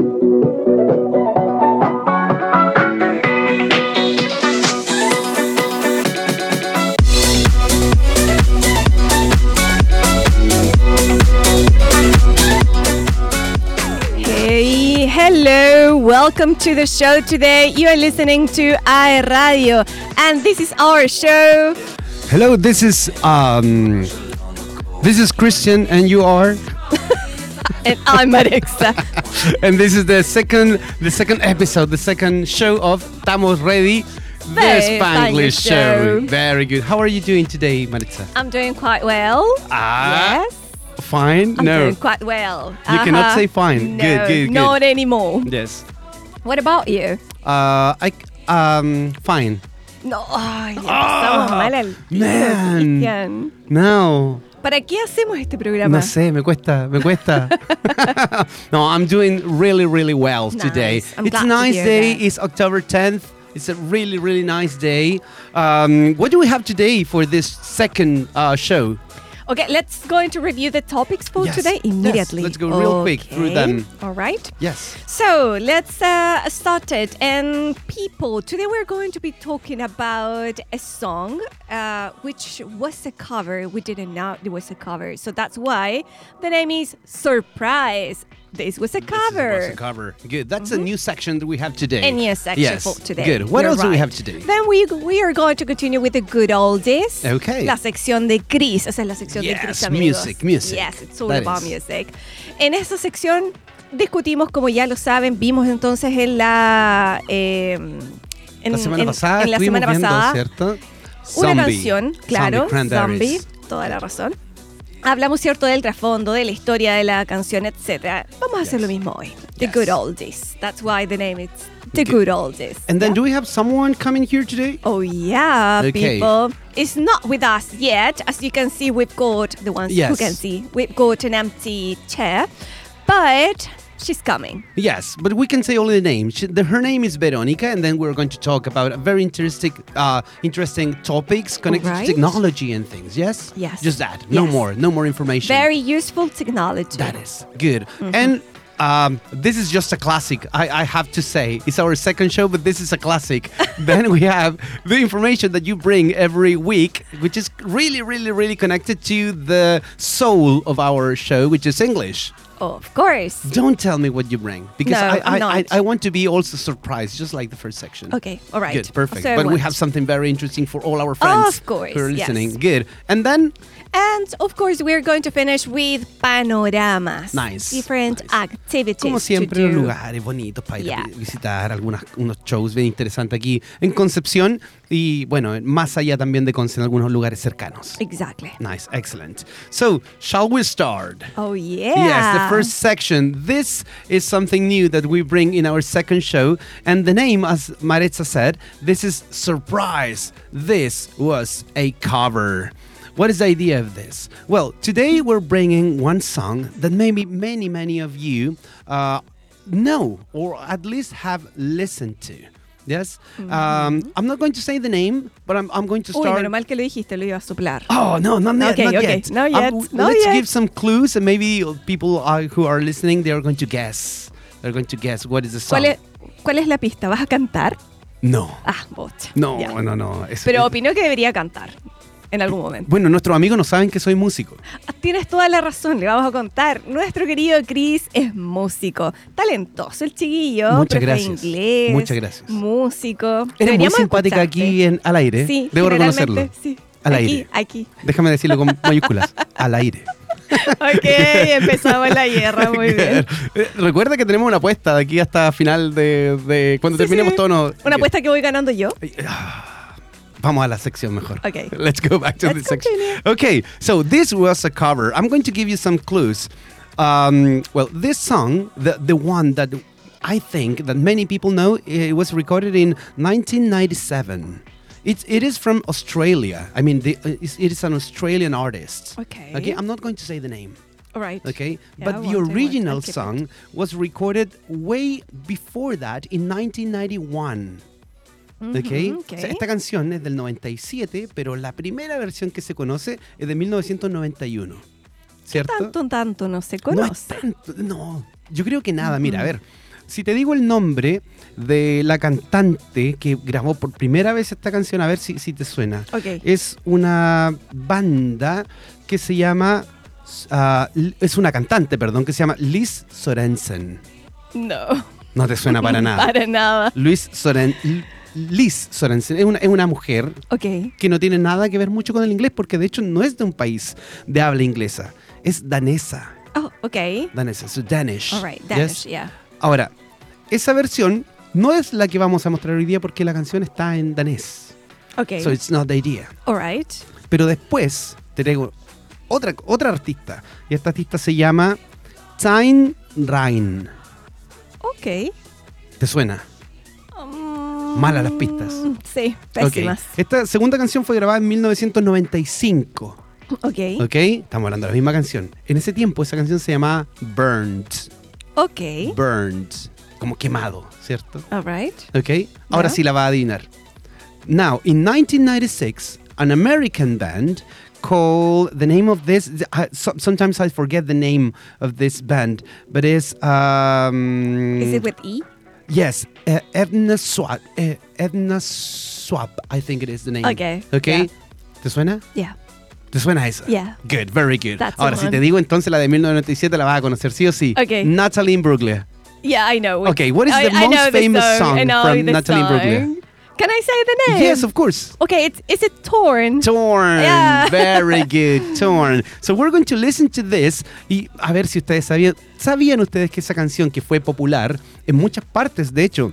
Hey, hello, welcome to the show today. You are listening to I Radio, and this is our show. Hello, this is um, this is Christian, and you are, And I'm Alexa. and this is the second the second episode, the second show of Estamos Ready, the Very Spanglish show. show. Very good. How are you doing today, Maritza? I'm doing quite well. Ah, yes, fine. I'm no, doing quite well. You cannot Uh-huh. say fine. No, Good, good, good. not anymore. yes. What about you? Uh, I um fine. No, ay, ya empezamos mal al man. No. ¿Para qué hacemos este programa? No sé, me cuesta, me cuesta. no, I'm doing really, really well today. I'm it's a nice day. that. It's October 10th. It's a really, really nice day. Um, what do we have today for this second uh, show? Okay, let's go into review the topics for Yes, today yes, immediately. let's go real quick through them. All right. Yes. So let's uh, start it. And people, today we're going to be talking about a song uh, which was a cover. We didn't know it was a cover. So that's why the name is Surprise. This was a This cover. was a cover. Good. That's a new section that we have today. A new section yes. for today. Good. What You're else do we right. have today? Then we, we are going to continue with the good oldies. Okay. La sección de Chris. Esa es la sección de Yes, Chris, amigos. music, music. Yes, it's all That about is. music. En esta sección discutimos, como ya lo saben, vimos entonces en la... eh, en, la semana en- pasada en la semana viendo, pasada, ¿cierto? una Zombie. canción, claro, Zombie. Zombie, toda la razón. Hablamos, ¿cierto?, del trasfondo, de la historia de la canción, etc. Vamos a hacer lo mismo hoy. The Yes. Good Oldies. That's why the name is The Good. Good Oldies. And then Yeah? do we have someone coming here today? Oh yeah, Okay. people. It's not with us yet. As you can see, we've got the ones who can see. We've got an empty chair, but she's coming. Yes, but we can say only the name. She, the, her name is Veronica, and then we're going to talk about very interesting, uh, interesting topics connected Right. to technology and things. Yes. Yes. Just that. No Yes. more. No more information. Very useful technology. That is good. Mm-hmm. And um, this is just a classic. I, I have to say, it's our second show, but this is a classic. then we have the information that you bring every week, which is really, really, really connected to the soul of our show, which is English. Of course. Don't tell me what you bring because No, I, I. I, I want to be also surprised, just like the first section. Okay, all right. Good, perfect. So but we have something very interesting for all our friends Of course, who are yes. listening. Good. And then And of course, we're going to finish with panoramas. Nice, Different nice. activities. Como siempre, to los do. lugares bonitos para ir a visitar, algunas, unos shows bien interesantes aquí en Concepción y, bueno, más allá también de Concepción, algunos lugares cercanos. Exactly. Nice, excellent. So, shall we start? Oh yeah. Yes, the first section. This is something new that we bring in our second show. And the name, as Maritza said, this is Surprise. This was a cover. What is the idea of this? Well, today we're bringing one song that maybe many, many of you uh, know or at least have listened to. Yes? Um, I'm not going to say the name, but I'm, I'm going to Uy, start. menos mal que lo dijiste, lo iba a soplar. Oh no, not yet. Okay, not okay. yet. Um, yet, w- not let's yet. give some clues, and maybe people are, who are listening, they are going to guess. They're going to guess what is the song. ¿Cuál es, ¿Cuál es la pista? ¿Vas a cantar? No, Ah, bot. no, Ya. no, no. Es- Pero opinó que debería cantar en algún momento. bueno, nuestros amigos no saben que soy músico. Ah, Tienes toda la razón, le vamos a contar. Nuestro querido Chris es músico, talentoso el chiquillo, Muchas gracias. inglés, Muchas gracias. músico. Eres muy simpática escucharte. aquí en, al aire. Sí, Debo reconocerlo. Sí. Al aquí, aire. Aquí. Déjame decirlo con mayúsculas. al aire. Ok, empezamos la guerra, muy bien. Eh, Recuerda que tenemos una apuesta de aquí hasta final de, de cuando Sí, terminemos sí. todo. No, Una apuesta que voy ganando yo. Vamos a la sección mejor. Okay. Let's go back to Let's the section. continue. Okay, so this was a cover. I'm going to give you some clues. Um, well, this song, the the one that I think that many people know, it was recorded in 1997. It's it is from Australia. I mean, the, uh, it's, an Australian artist. Okay. Okay, I'm not going to say the name. All right. Okay, Yeah, but the want, I want. original I'll it. song was recorded way before that in 1991. Okay. ok. O sea, esta canción es del 97, pero la primera versión que se conoce es de 1991. ¿Cierto? Tanto, tanto no se No conoce. tanto, no. Yo creo que nada, mira, a ver. Si te digo el nombre de la cantante que grabó por primera vez esta canción, a ver si, si te suena. Ok. Es una banda que se llama. ah, es una cantante, perdón, que se llama Liz Sorensen. No. No te suena para nada. Para nada. Luis Soren, L- Liz Sorensen es una, es una mujer que no tiene nada que ver mucho con el inglés porque de hecho no es de un país de habla inglesa, es danesa. Oh, ok. Danesa, so Danish. All right. Yes? Danish, yeah. Ahora, esa versión no es la que vamos a mostrar hoy día porque la canción está en danés. Ok. So it's not the idea. All right. Pero después te traigo otra, otra artista. Y esta artista se llama Tyne Ryan. Ok. ¿Te suena? Malas las pistas. Sí, pésimas. Esta segunda canción fue grabada en 1995. Ok. ¿Ok? Estamos hablando de la misma canción. En ese tiempo esa canción se llamaba Burned. Ok. Burned. Como quemado, ¿cierto? All right. ¿Ok? Ahora Ya. sí la va a adivinar. Now, in 1996, an American band called the name of this. So- sometimes I forget the name of this band, but it's um. Is it with E? Yes, uh, Edna Swap. Uh, Edna Swap, I think it is the name. Okay, Okay. yeah. ¿Te suena? Yeah. ¿Te suena esa? Yeah. Good, very good. That's Ahora, si one. te digo entonces la de 1997 la vas a conocer sí o sí. Okay. Natalie Imbruglia. Yeah, I know. Okay, what is I, the most famous song know from Natalie Imbruglia? Can I say the name? Yes, of course. Okay, it's is it torn? Torn. Yeah. Very good. Torn. So we're going to listen to this y a ver si ustedes sabían. ¿Sabían ustedes que esa canción que fue popular en muchas partes, de hecho,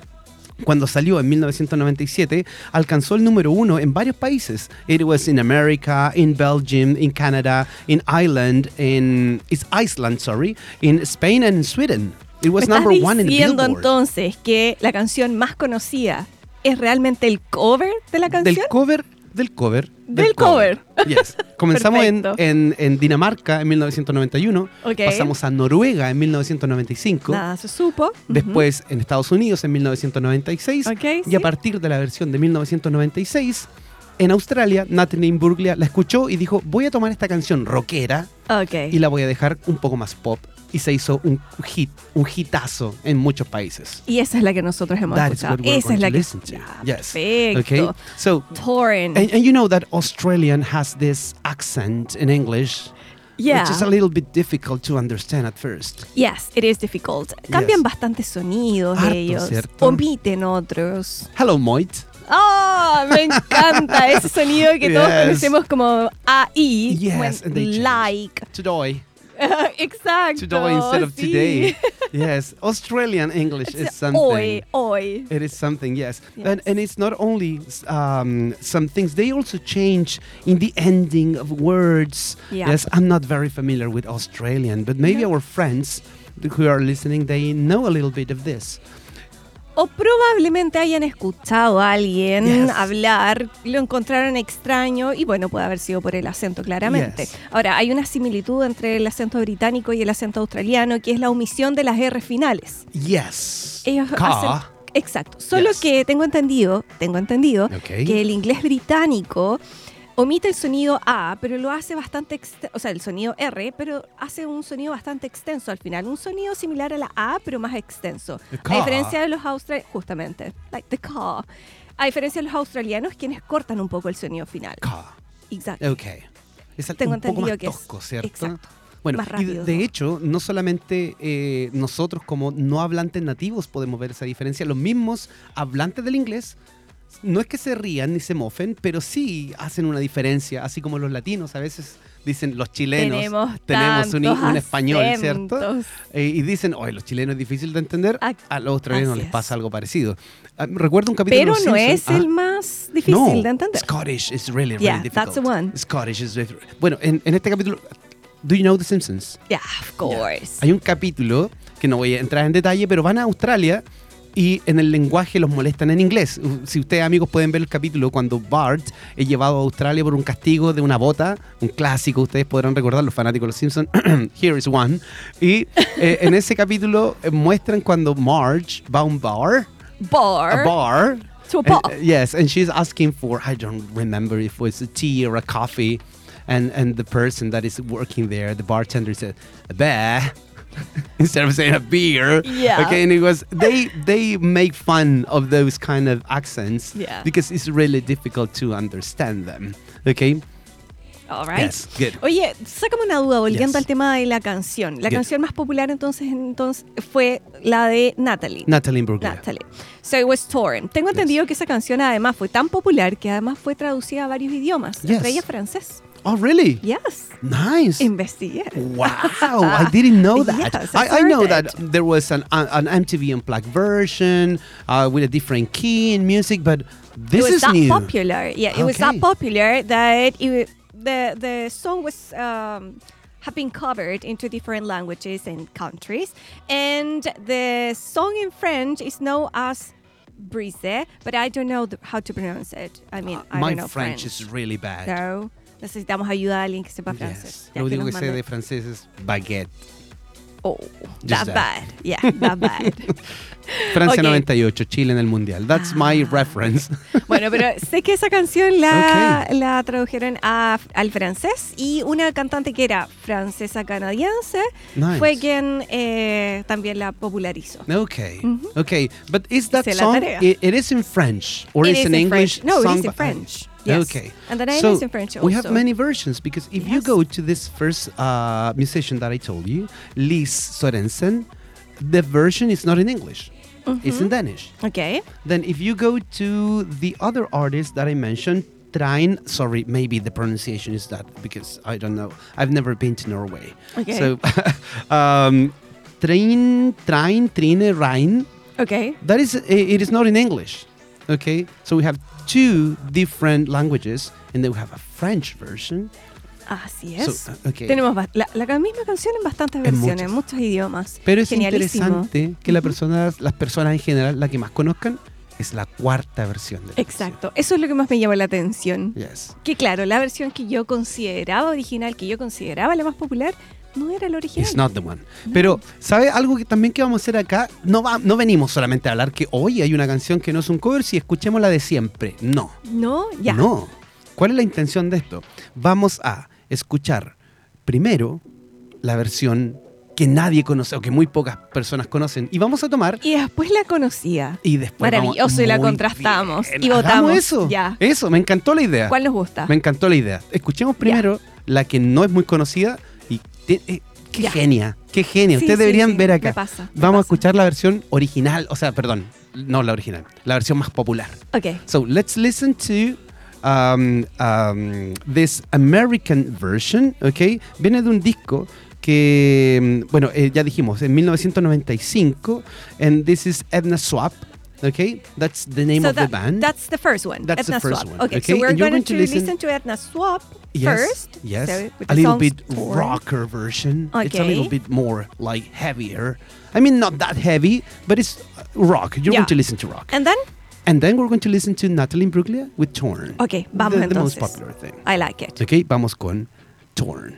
cuando salió en 1997, alcanzó el número uno en varios países. It was in America, in Belgium, in Canada, in Ireland, in it's Iceland, sorry, in Spain and in Sweden. It was ¿Me estás number one in Billboard. entonces que la canción más conocida es realmente el cover de la canción? Del cover, del cover. Del cover. Yes. Comenzamos en, en, en Dinamarca en 1991. Ok. Pasamos a Noruega en 1995. Nada se supo. Después en Estados Unidos en 1996. Ok, y sí. a partir de la versión de 1996, en Australia, Natalie Imbruglia la escuchó y dijo: Voy a tomar esta canción rockera Ujú. Ok. y la voy a dejar un poco más pop. Y se hizo un hit, un hitazo en muchos países. Y esa es la que nosotros hemos That escuchado. Esa es la que. listen to. Ya, Yes. Perfecto. Okay. So Torn. And, and you know that Australian has this accent in English, yeah. which is a little bit difficult to understand at first. Yes, it is difficult. Cambian Yes. bastantes sonidos Harto, ellos. ¿cierto? Omiten otros. Hello, Moit. ¡Oh! Me encanta ese sonido que todos Yes. conocemos como AI. Yes, like. Today. Exacto. Today instead of sí. today. yes. Australian English is something. Hoy, hoy. It is something, yes. Yes. And, and it's not only um, some things, they also change in the ending of words. Yeah. Yes, I'm not very familiar with Australian, but maybe Yeah. our friends who are listening, they know a little bit of this. O probablemente hayan escuchado a alguien Yes. hablar, lo encontraron extraño y bueno, puede haber sido por el acento claramente. Yes. Ahora, hay una similitud entre el acento británico y el acento australiano que es la omisión de las R finales. Yes. Ellos hacen... Exacto. Solo Yes. que tengo entendido, tengo entendido que el inglés británico omite el sonido A, pero lo hace bastante, o sea, el sonido R, pero hace un sonido bastante extenso al final, un sonido similar a la A, pero más extenso. A diferencia de los australianos, justamente, like the ka. A diferencia de los australianos, quienes cortan un poco el sonido final. Ka. Exacto. Ok. Es Tengo un poco entendido más que es- tosco, ¿cierto? exacto. Bueno, y de hecho, no solamente eh, nosotros como no hablantes nativos podemos ver esa diferencia, los mismos hablantes del inglés no es que se rían ni se mofen, pero sí hacen una diferencia, así como los latinos a veces dicen los chilenos Tenemos, tenemos un, un español, ¿cierto? acentos. Eh, y dicen, oye, los chilenos es difícil de entender, Ah, a los australianos les es. pasa algo parecido. Ah, recuerdo un capítulo Pero de no Simpson- es ah, el más difícil no, de entender. Scottish is really, really Yeah, difficult. that's the one. Scottish is very- Bueno, en, en este capítulo, ¿do you know The Simpsons? Yeah, of course. Hay un capítulo que no voy a entrar en detalle, pero van a Australia y en el lenguaje los molestan en inglés. Si ustedes, amigos, pueden ver el capítulo cuando Bart es llevado a Australia por un castigo de una bota, un clásico, ustedes podrán recordar, los fanáticos de los Simpsons, Here is one. Y eh, en ese capítulo eh, muestran cuando Marge va a un bar, Bar. a bar. To a and- bar. yes, and she's asking for, I don't remember if it was a tea or a coffee. And, and the person that is working there, the bartender said, a bear. instead of saying a beer. Yeah. Okay, and it was they they make fun of those kind of accents Yeah. because it's really difficult to understand them. Okay. All right. Yes, good. Oye, sácame una duda volviendo Yes. al tema de la canción. La Good. canción más popular entonces, entonces fue la de Natalie. Natalie Imbruglia. Natalie. So it was torn. Tengo entendido que esa canción además fue tan popular que además fue traducida a varios idiomas, Yes. entre ellas francés. Oh, really? Yes. Nice. Investigué. Wow, I didn't know that. Yes, I I, I know heard that there was an an MTV Unplugged version uh, with a different key in music, but this it was is that new. popular. Yeah, it was that popular that it, the the song was um, have been covered into different languages and countries, and the song in French is known as brise, but I don't know the, how to pronounce it. I mean, I Uh, My know My French is really bad. So, necesitamos ayuda a alguien que sepa francés. Yes. Lo que único nos que sé de francés es baguette. Oh, that, that. bad. Yeah, that bad. Francia Ok. 98, Chile en el Mundial. That's my Ah. reference. Bueno, pero sé que esa canción la, la tradujeron a- al francés y una cantante que era francesa canadiense Nice. fue quien eh, también la popularizó. Okay. Okay. But is that la song tarea. i- it is in French or It is an in English French. No, it is in French. Yes. Okay. And the name so is in French also. We have many versions because if you go to this first uh, musician that I told you, Lise Sorensen, the version is not in English. It's Mm-hmm. in Danish. Ok. Then if you go to the other artist that I mentioned, Train, sorry, maybe the pronunciation is that because I don't know. I've never been to Norway. Okay. So um Train, Train, Trine, Rhein, Ok. that is it is not in English. Okay? So we have two different languages and then we have a French version. Así So, es. uh, okay. Tenemos la, la misma canción en bastantes En versiones, en muchos idiomas. Pero es interesante que la persona, las personas en general, la que más conozcan, es la cuarta versión de la Exacto. Eso es lo que más me llamó la atención. canción. Yes. Que claro, la versión que yo consideraba original, que yo consideraba la más popular, no era la original. It's not the one. Pero, ¿sabe algo que también que vamos a hacer acá? No, va, no venimos solamente a hablar que hoy hay una canción que no es un cover si escuchemos la de siempre. No. No, ya. No. ¿Cuál es la intención de esto? Vamos a escuchar primero la versión que nadie conoce o que muy pocas personas conocen y vamos a tomar Y después la conocía. y después Maravilloso, y la contrastamos, bien. y votamos. eso. Ya. Eso, me encantó la idea. ¿Cuál nos gusta? Me encantó la idea. Escuchemos primero la que no es muy conocida eh, qué Ya. genia, qué genia. Sí, Ustedes sí, deberían sí, ver me acá. pasa, me Vamos a escuchar la versión original, o sea, perdón, no la original, la versión más popular. Ok. So let's listen to um, um, this American version, ¿ok? Viene de un disco que, mm, bueno, eh, ya dijimos, en 1995, and this is Edna Swap, ¿ok? That's the name so of that- the band. That's the first one. That's the first Swap. one, Okay, okay? so we're going, to listen- listen, to Edna Swap Yes, first. yes, So a little bit Torn. rocker version. It's a little bit more like heavier. I mean, not that heavy, but it's uh, rock. You're Yeah. going to listen to rock, And then, and then we're going to listen to Natalie Imbruglia with Torn. ok, vamos the, the most popular thing. I like it. Ok, vamos con Torn.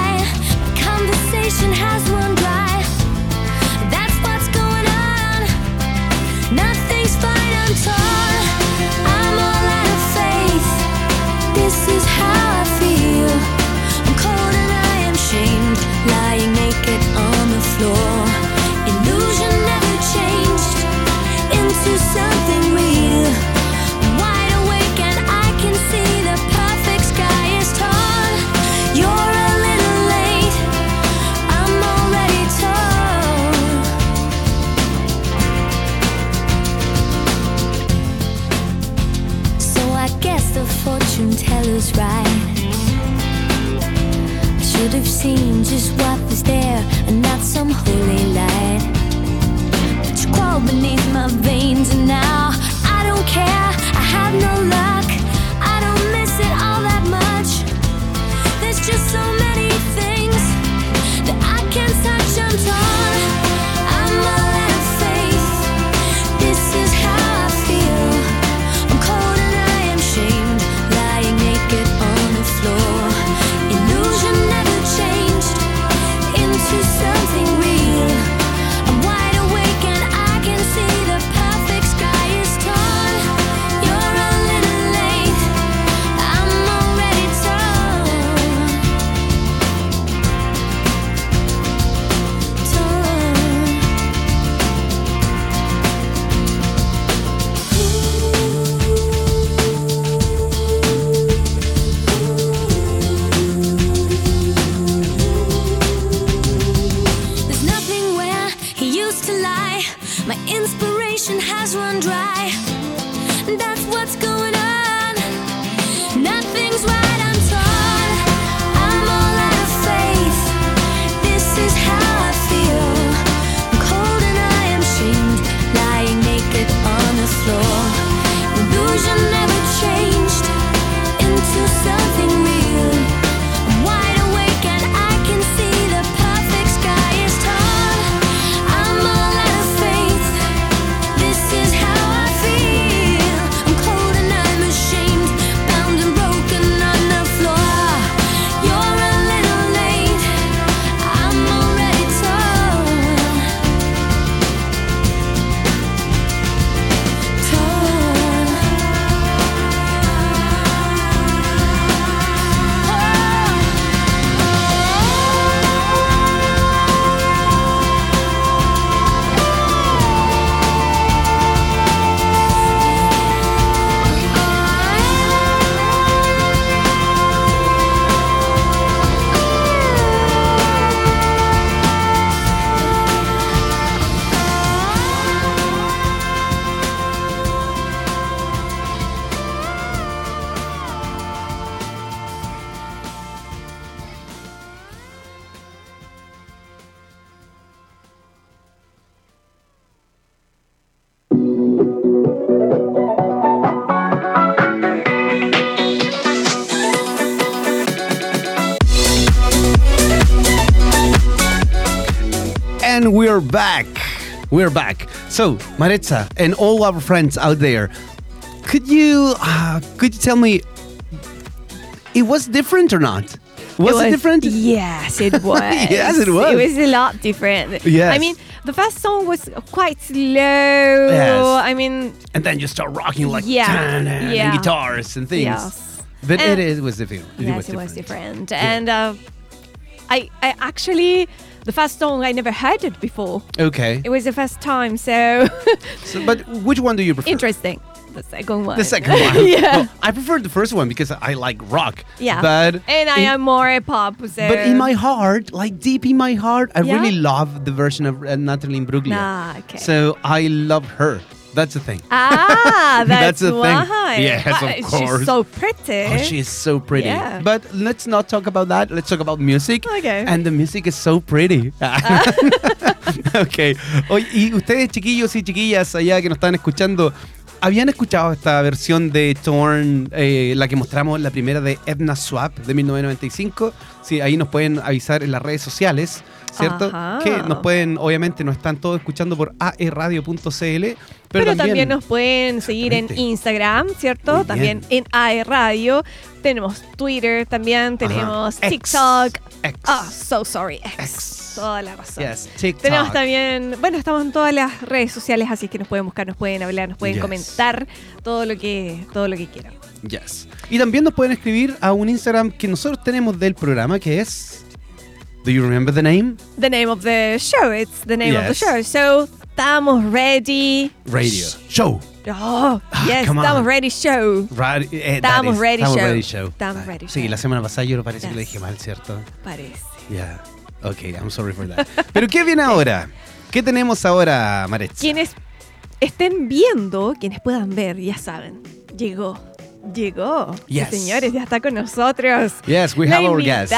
My conversation has run I should have seen just what was there and not some holy light. But you crawl beneath my veins and now I don't care. I have no luck. Back. We're back. So, Maritza and all our friends out there, could you uh, could you tell me it was different or not? Was it, different? Yes, it was. Yes, it was. It was a lot different. Yes. I mean, the first song was quite slow. Yes. I mean, And then you start rocking like Yeah, tan and yeah. guitars and things. yes. But it, And- is, was different. It yes, was it was different. different. And uh, I, I actually, the first song I never heard it before. Okay. It was the first time, so So, but which one do you prefer? interesting. The second one. The second one. yeah. Well, I prefer the first one because I like rock. yeah. But and I in- am more a pop. So But in my heart, like deep in my heart, I Yeah? really love the version of uh, Natalie Imbruglia. Nah, okay. So I love her. That's the thing. Ah, That's that's, the thing. why. Yes, of Ah, course. She's so pretty. Oh, she is so pretty. Yeah. But let's not talk about that. Let's talk about music. Okay. And the music is so pretty. ok. Oye, y ustedes, chiquillos y chiquillas allá que nos están escuchando, ¿habían escuchado esta versión de Torn, eh, la que mostramos, la primera de Edna Swap de 1995? Sí, ahí nos pueden avisar en las redes sociales. ¿Cierto? Ajá. Que nos pueden, obviamente, nos están todos escuchando por aeradio.cl. Pero, Pero, también, nos pueden seguir en. Instagram, ¿cierto? También en AE Radio. Tenemos Twitter también, tenemos X. TikTok. X. Ah, so sorry, X. X. Toda la razón. Yes, TikTok. Tenemos también, bueno, estamos en todas las redes sociales, así que nos pueden buscar, nos pueden hablar, nos pueden Yes. comentar todo lo que, todo lo que quieran. Yes. Y también nos pueden escribir a un Instagram que nosotros tenemos del programa que es. Do you remember the name? The name of the show, it's the name of the Yes. show. So, estamos ready. Radio Show. Oh, yes, come estamos on. ready show. Ra- eh, Estamos is- ready estamos show. ready show. Estamos Ah, ready Sí, show. la semana pasada yo parece que lo Yes. dije mal, ¿cierto? Parece. Yeah. Ok, I'm sorry for that. Pero ¿qué viene ahora? ¿Qué tenemos ahora, Maretz? Quienes estén viendo, quienes puedan ver, ya saben, llegó. Llegó. Sí, Yes. señores, ya está con nosotros. Yes, we la have our guest.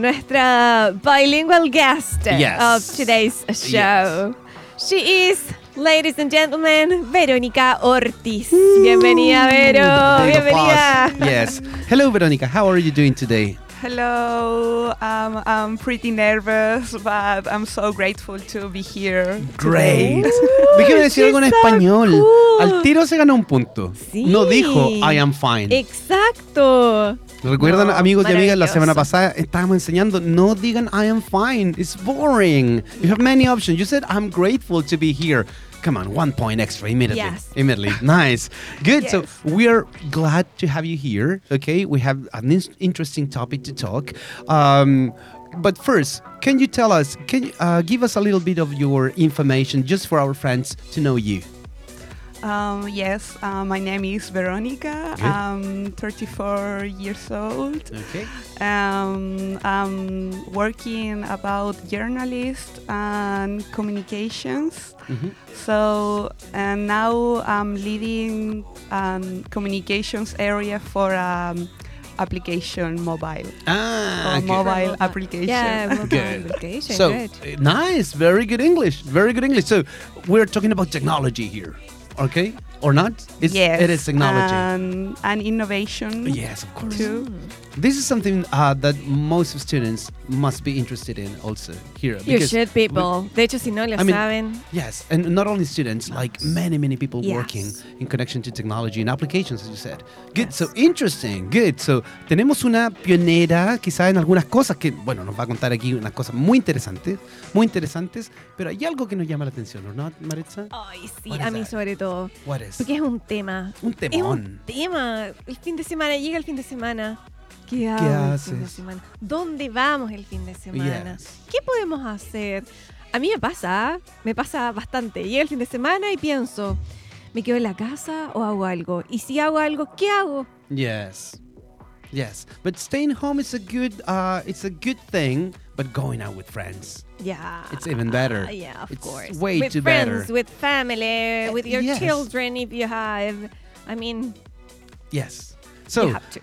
nuestra bilingual guest Yes. of today's show. She is, ladies and gentlemen, Verónica Ortiz. Bienvenida, Vero. Bienvenida. Yes. Hello, Veronica. How are you doing today? Hello, um, I'm pretty nervous, but I'm so grateful to be here. Great. Déjeme decir algo en español. cool. Al tiro se ganó un punto. Sí. No dijo I am fine. Exacto. ¿Recuerdan, No, amigos y amigas, la semana pasada estábamos enseñando, no digan I am fine, it's boring. You have many options. You said I'm grateful to be here. Come on, one point extra immediately. Yes. Immediately. nice. Good. So we are glad to have you here. Okay. We have an in- interesting topic to talk. Um, but first, can you tell us, can you uh, give us a little bit of your information just for our friends to know you? Um, yes, uh, my name is Veronica. Good. I'm 34 years old. Okay. Um, I'm working about journalist and communications. Mhm. So and now I'm leading um, communications area for um, application mobile Ah, okay. mobile application. Yeah, mobile Good. application. So good. nice, very good English, very good English. So we're talking about technology here, okay, or not? It's, yes, it is technology. Um, and, and innovation yes, of course. too. Mm. This is something uh, that most students must be interested in also here. You should, people. De hecho, si no lo I mean, saben. Yes, and not only students, like many, many people Yes. working in connection to technology and applications, as you said. Good, Yes. so interesting, good. So, tenemos una pionera, quizá en algunas cosas que, bueno, nos va a contar aquí unas cosas muy interesantes, muy interesantes, pero hay algo que nos llama la atención, ¿no, Maritza? Ay, sí, a mí that? sobre todo. What is? Porque es un tema. Un Es temón. un tema. El fin de semana, llega el fin de semana. ¿Qué hago el fin de haces? semana? ¿Dónde vamos el fin de semana? Yes. ¿Qué podemos hacer? A mí me pasa, me pasa bastante. Llega el fin de semana y pienso, ¿me quedo en la casa o hago algo? Y si hago algo, ¿qué hago? Yes. Yes, but staying home is a good uh it's a good thing, but going out with friends. Yeah. It's even better. Ah, yeah, of It's course. way with too friends, better. with family, with your yes. children if you have. I mean, Yes. you So, have to.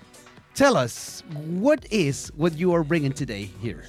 Tell us what is what you are bringing today here?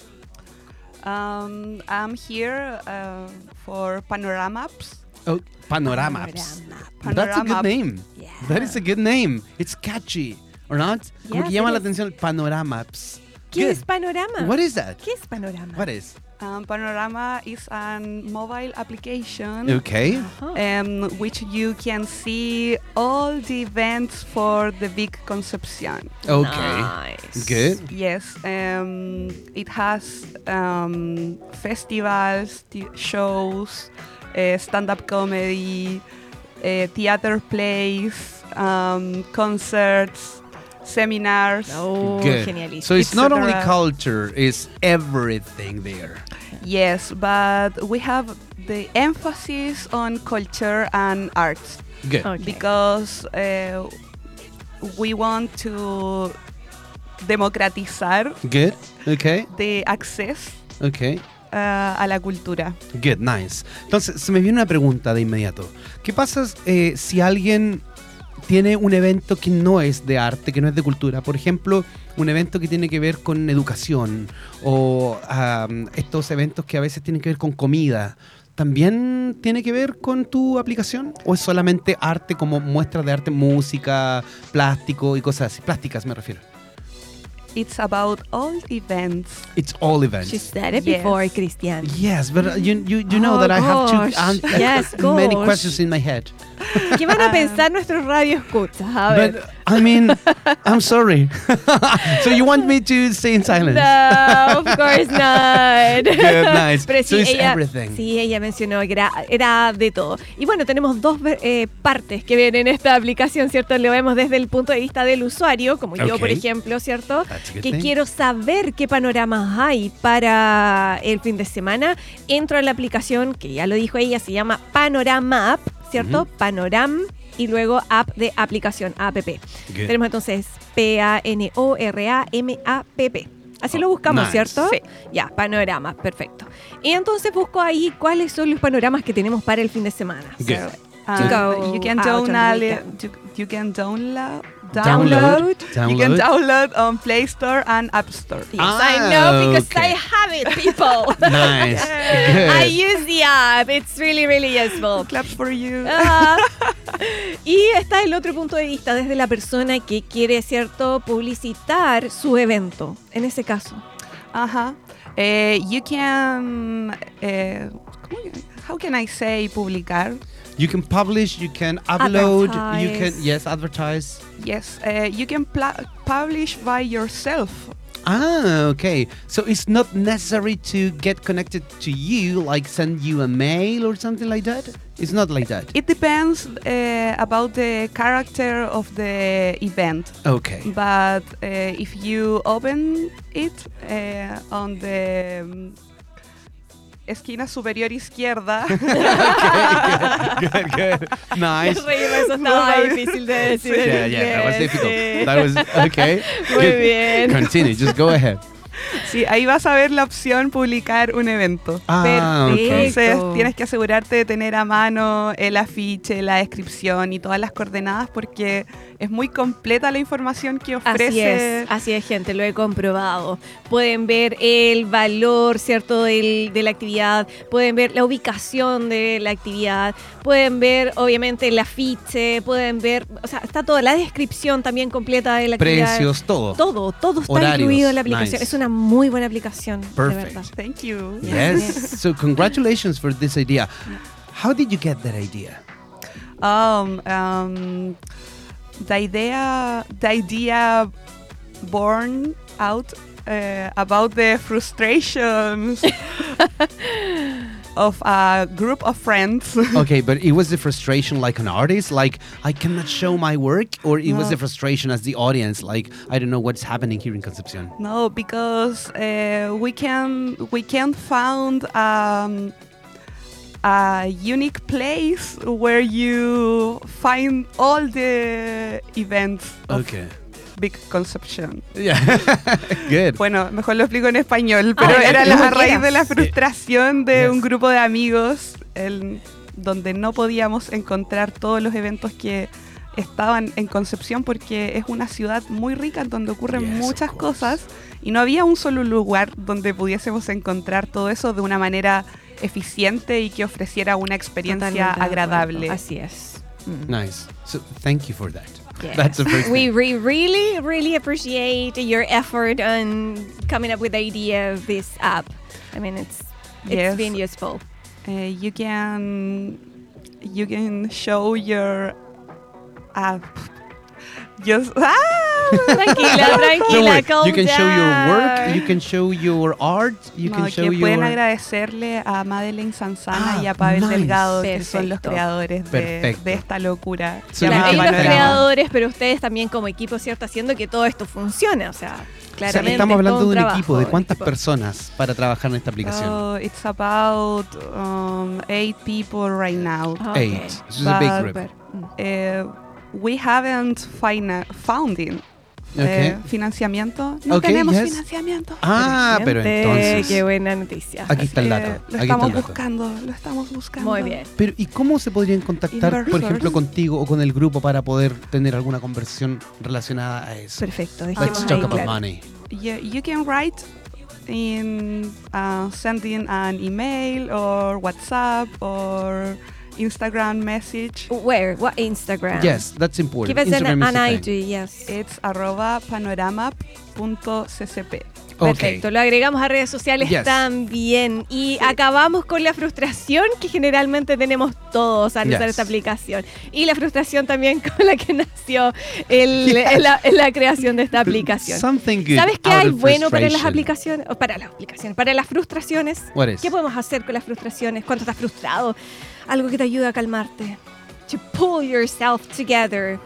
Um, I'm here uh, for Panoramaps. Oh, Panoramaps. Panorama. That's a good name. Yeah. That is a good name. It's catchy, or not? Como que llama la atención Panoramaps. ¿Qué Good. es panorama? What is that? ¿Qué es panorama? What is? Um, Panorama is a mobile application Okay. Ajá. um, which you can see all the events for the big Concepcion. Okay. Nice. Good. Yes, um, it has um, festivals, t- shows, uh, stand-up comedy, uh, theater plays, um, concerts, seminars. Oh, Good. genialísimo. So it's not only culture, it's everything there. Yes, but we have the emphasis on culture and arts Good. Okay. because uh, we want to democratizar Good. Okay. the access Okay. ah, a la cultura. Good, nice. Entonces, se me viene una pregunta de inmediato. ¿Qué pasa eh, si alguien tiene un evento que no es de arte, que no es de cultura? Por ejemplo, un evento que tiene que ver con educación o am, estos eventos que a veces tienen que ver con comida. ¿También tiene que ver con tu aplicación? ¿O es solamente arte como muestras de arte, música, plástico y cosas así? Plásticas me refiero. It's about all events. It's all events. She said it Yes. before, Christian. Yes, but uh, you, you, you know Oh, that I have to Yes, many gosh. questions in my head. ¿Qué van a pensar nuestros radio escuchas? A ver. But I mean, I'm sorry. so you want me to stay in silence? No, of course not. Good, nice. Pero So sí, it's ella, everything. sí, ella mencionó que era, era de todo. Y bueno, tenemos dos eh, partes que ven en esta aplicación, ¿cierto? Lo vemos desde el punto de vista del usuario, como yo, Ok. por ejemplo, ¿cierto? Que thing. quiero saber qué panoramas hay para el fin de semana. Entro a la aplicación, que ya lo dijo ella, se llama Panorama App, ¿cierto? Ujú. Panoram y luego app de aplicación, app. Tenemos entonces P-A-N-O-R-A-M-A-P-P. Así Oh, lo buscamos, nice. ¿cierto? Sí. Ya, panorama, perfecto. Y entonces busco ahí cuáles son los panoramas que tenemos para el fin de semana. So, Um, go you can download you, you can download Download. Download. You can Download. on Play Store and App Store. Yes, Ah, I know because okay. I have it, people. Nice. I use the app. It's really, really useful. Clap for you. Ah. y está el otro punto de vista desde la persona que quiere, ¿cierto?, publicitar su evento. En ese caso. Uh-huh. Eh, you can. eh, ¿cómo que- how can I say publicar? You can publish, you can upload, you can yes, advertise. Yes, eh, you can publish by yourself. Ah, okay. So it's not necessary to get connected to you, like send you a mail or something like that. It's not like that. It depends eh, about the character of the event. Okay. But uh, if you open it uh, on the um, esquina superior izquierda, good, good. Nice. Eso estaba difícil de decir. Yeah, yeah, that was difficult. sí. That was okay. Muy Good. bien. Continue. Just go ahead. sí, ahí vas a ver la opción publicar un evento. Ah, okay. Perfecto. Entonces tienes que asegurarte de tener a mano el afiche, la descripción y todas las coordenadas porque es muy completa la información que Así ofrece. es, así es, gente, lo he comprobado. Pueden ver el valor, ¿cierto?, del- de la actividad, pueden ver la ubicación de la actividad, pueden ver, obviamente, el afiche, pueden ver, o sea, está toda la descripción también completa de la actividad. Precios, todo. Todo, todo está Horarios, incluido en la aplicación. nice. Es una muy buena aplicación, de Perfect. verdad. Thank you. Yes. so congratulations for this idea. How did you get that idea? Um, um, the idea, the idea born out uh, about the frustrations of a group of friends. Okay, but it was the frustration like an artist, like I cannot show my work, or it was the frustration as the audience, like I don't know what's happening here in Concepcion. no, because uh, we can we can found um, a unique place where you find all the events Okay. Big Conception. Yeah. Good. Bueno, mejor lo explico en español, pero Ah, era la- a raíz de la frustración de Yes. un grupo de amigos el- donde no podíamos encontrar todos los eventos que estaban en Concepción porque es una ciudad muy rica donde ocurren Yes, muchas cosas y no había un solo lugar donde pudiésemos encontrar todo eso de una manera eficiente y que ofreciera una experiencia Totalmente agradable. Así es. Mm. Nice. So thank you for that. Yes. That's we thing. re- really, really appreciate your effort on coming up with the idea of this app. I mean, it's it's Yes. been useful. Uh, you can you can show your Just ah! Tranquila, Don't tranquila, worry. calm You can show your work. down. You can show your art. You No, can que show pueden your. agradecerle a Madeleine Sanzana Ah, y a Pavel nice. Delgado, que son los Perfecto. creadores de, Perfecto. de esta locura. So Claro, we ellos can- los creadores, pero ustedes también como equipo, ¿cierto? Haciendo que todo esto funcione. O sea, O sea, claramente. estamos es hablando de un trabajo, equipo. ¿De cuántas equipo. personas para trabajar en esta aplicación? Oh, it's about um, eight people right now. Ah, Eight. This is a big group. We haven't fina- founding eh, Ok. financiamiento. No Ok, tenemos yes. financiamiento. Ah, pero entonces. Qué buena noticia. Aquí está el Eh, dato. lo aquí estamos buscando, lo estamos buscando. Muy bien. Pero, ¿y cómo se podrían contactar, por Inversors. ejemplo, contigo o con el grupo para poder tener alguna conversación relacionada a eso? Perfecto. Let's talk about claro. money. You, you can write in uh, sending an email or WhatsApp or Instagram message. Where? What Instagram? Yes, that's important. Give us an, Instagram is an the ID, yes. It's arroba panoramap.ccp. Perfecto, lo agregamos a redes sociales Yes. también. Y acabamos con la frustración que generalmente tenemos todos al usar Yes. esta aplicación. Y la frustración también con la que nació el- en la, en la creación de esta aplicación. ¿Sabes qué hay bueno para las aplicaciones? O para las aplicaciones, para las frustraciones. ¿Qué podemos hacer con las frustraciones cuando estás frustrado? Algo que te ayude a calmarte. To pull yourself together.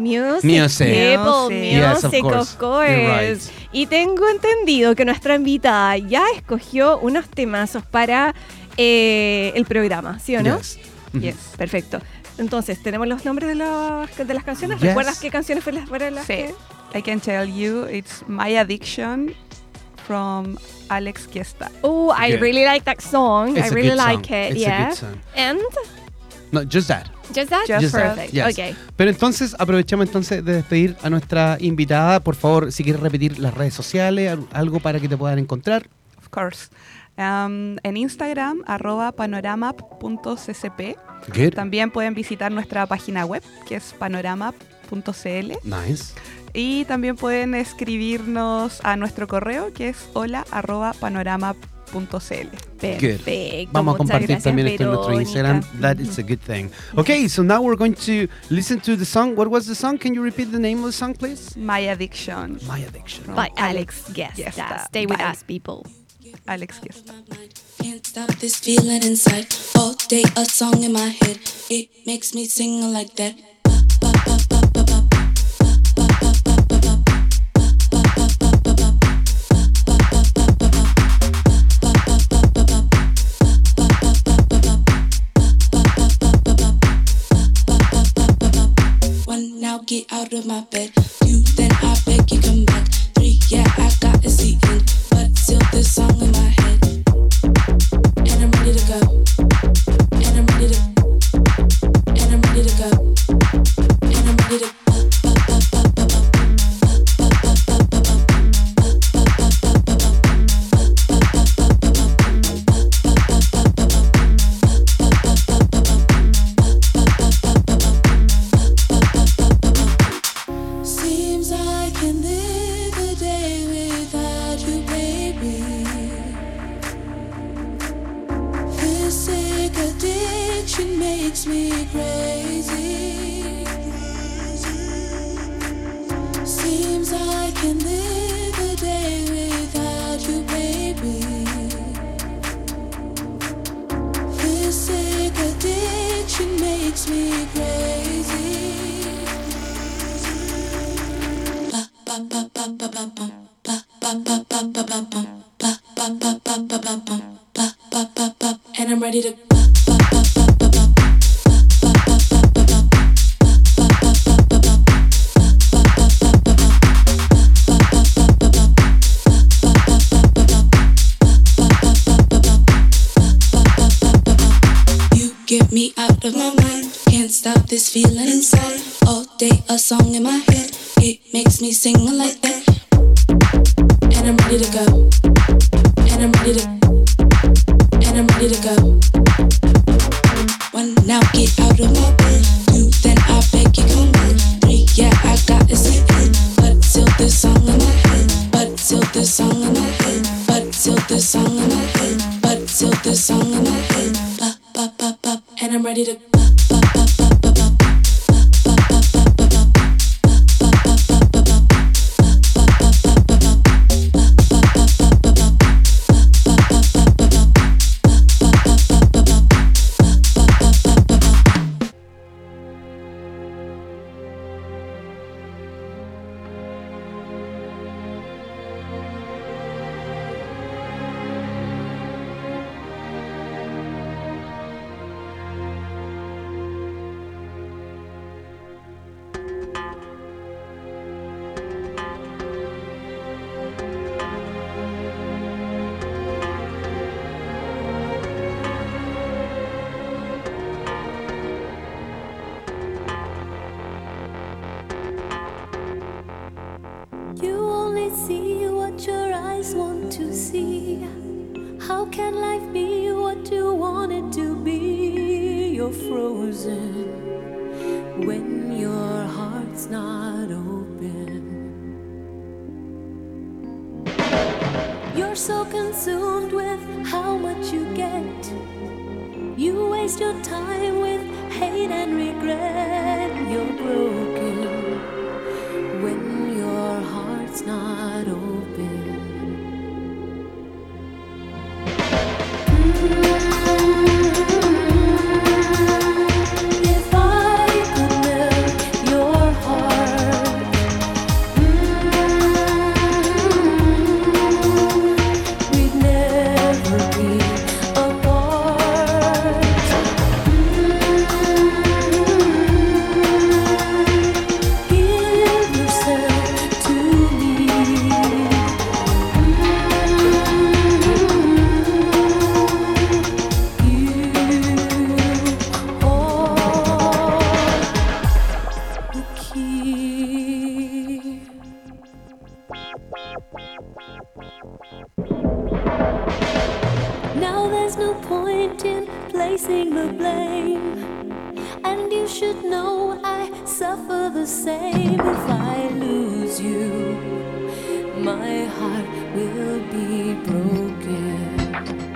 Music. Music. people, Music. Yes, of course. of course. Right. Y tengo entendido que nuestra invitada ya escogió unos temazos para eh, el programa, ¿sí o no? Yes. Yes. Perfecto. Entonces, ¿tenemos los nombres de, las- de las canciones? Yes. ¿Recuerdas qué canciones fueron las, fueron las Sí. que...? I can tell you it's My Addiction from Alex Kiesta. Oh, I Good. really like that song. It's I a really good like song. it. It's a yeah. good song. And No, just that. Just that? Just Just that, Perfect. yes. Okay. Pero entonces aprovechamos entonces de despedir a nuestra invitada. Por favor, si quieres repetir las redes sociales, al- algo para que te puedan encontrar. Of course. Um, en Instagram, arroba panoramap.ccp. Good. También pueden visitar nuestra página web, que es panoramap.cl. Nice. Y también pueden escribirnos a nuestro correo, que es hola arroba panorama.cl. Perfecto. Vamos a compartir gracias, también esto en nuestro Instagram. That is a good thing. Okay, so now we're going to listen to the song. What was the song? Can you repeat the name of the song, please? My Addiction. My Addiction. from By Alex Guest. Guesta. Stay with Bye. us, people. Alex Kiesta. Can't stop this feeling inside. All day a song in my head. It makes me sing like that. Get out of my bed. Two then I beg you come back. Three yeah I got a seat in, but still this song in my head. This feeling inside. All day a song in my head. It makes me sing like that. And I'm ready to go. And I'm ready to. And I'm ready to go. One now get out of my bed. Two then I beg you come in. Three yeah I got a in. But still this song in my head. But still this song in my head. But still this song in my head. But still this song in my head. And I'm ready to. only see what your eyes want to see. How can life be what you want it to be? You're frozen when your heart's not open. You're so consumed with how much you get. You waste your time with hate and regret. You're broken. Point in placing the blame. And you should know I suffer the same if I lose you. My heart will be broken.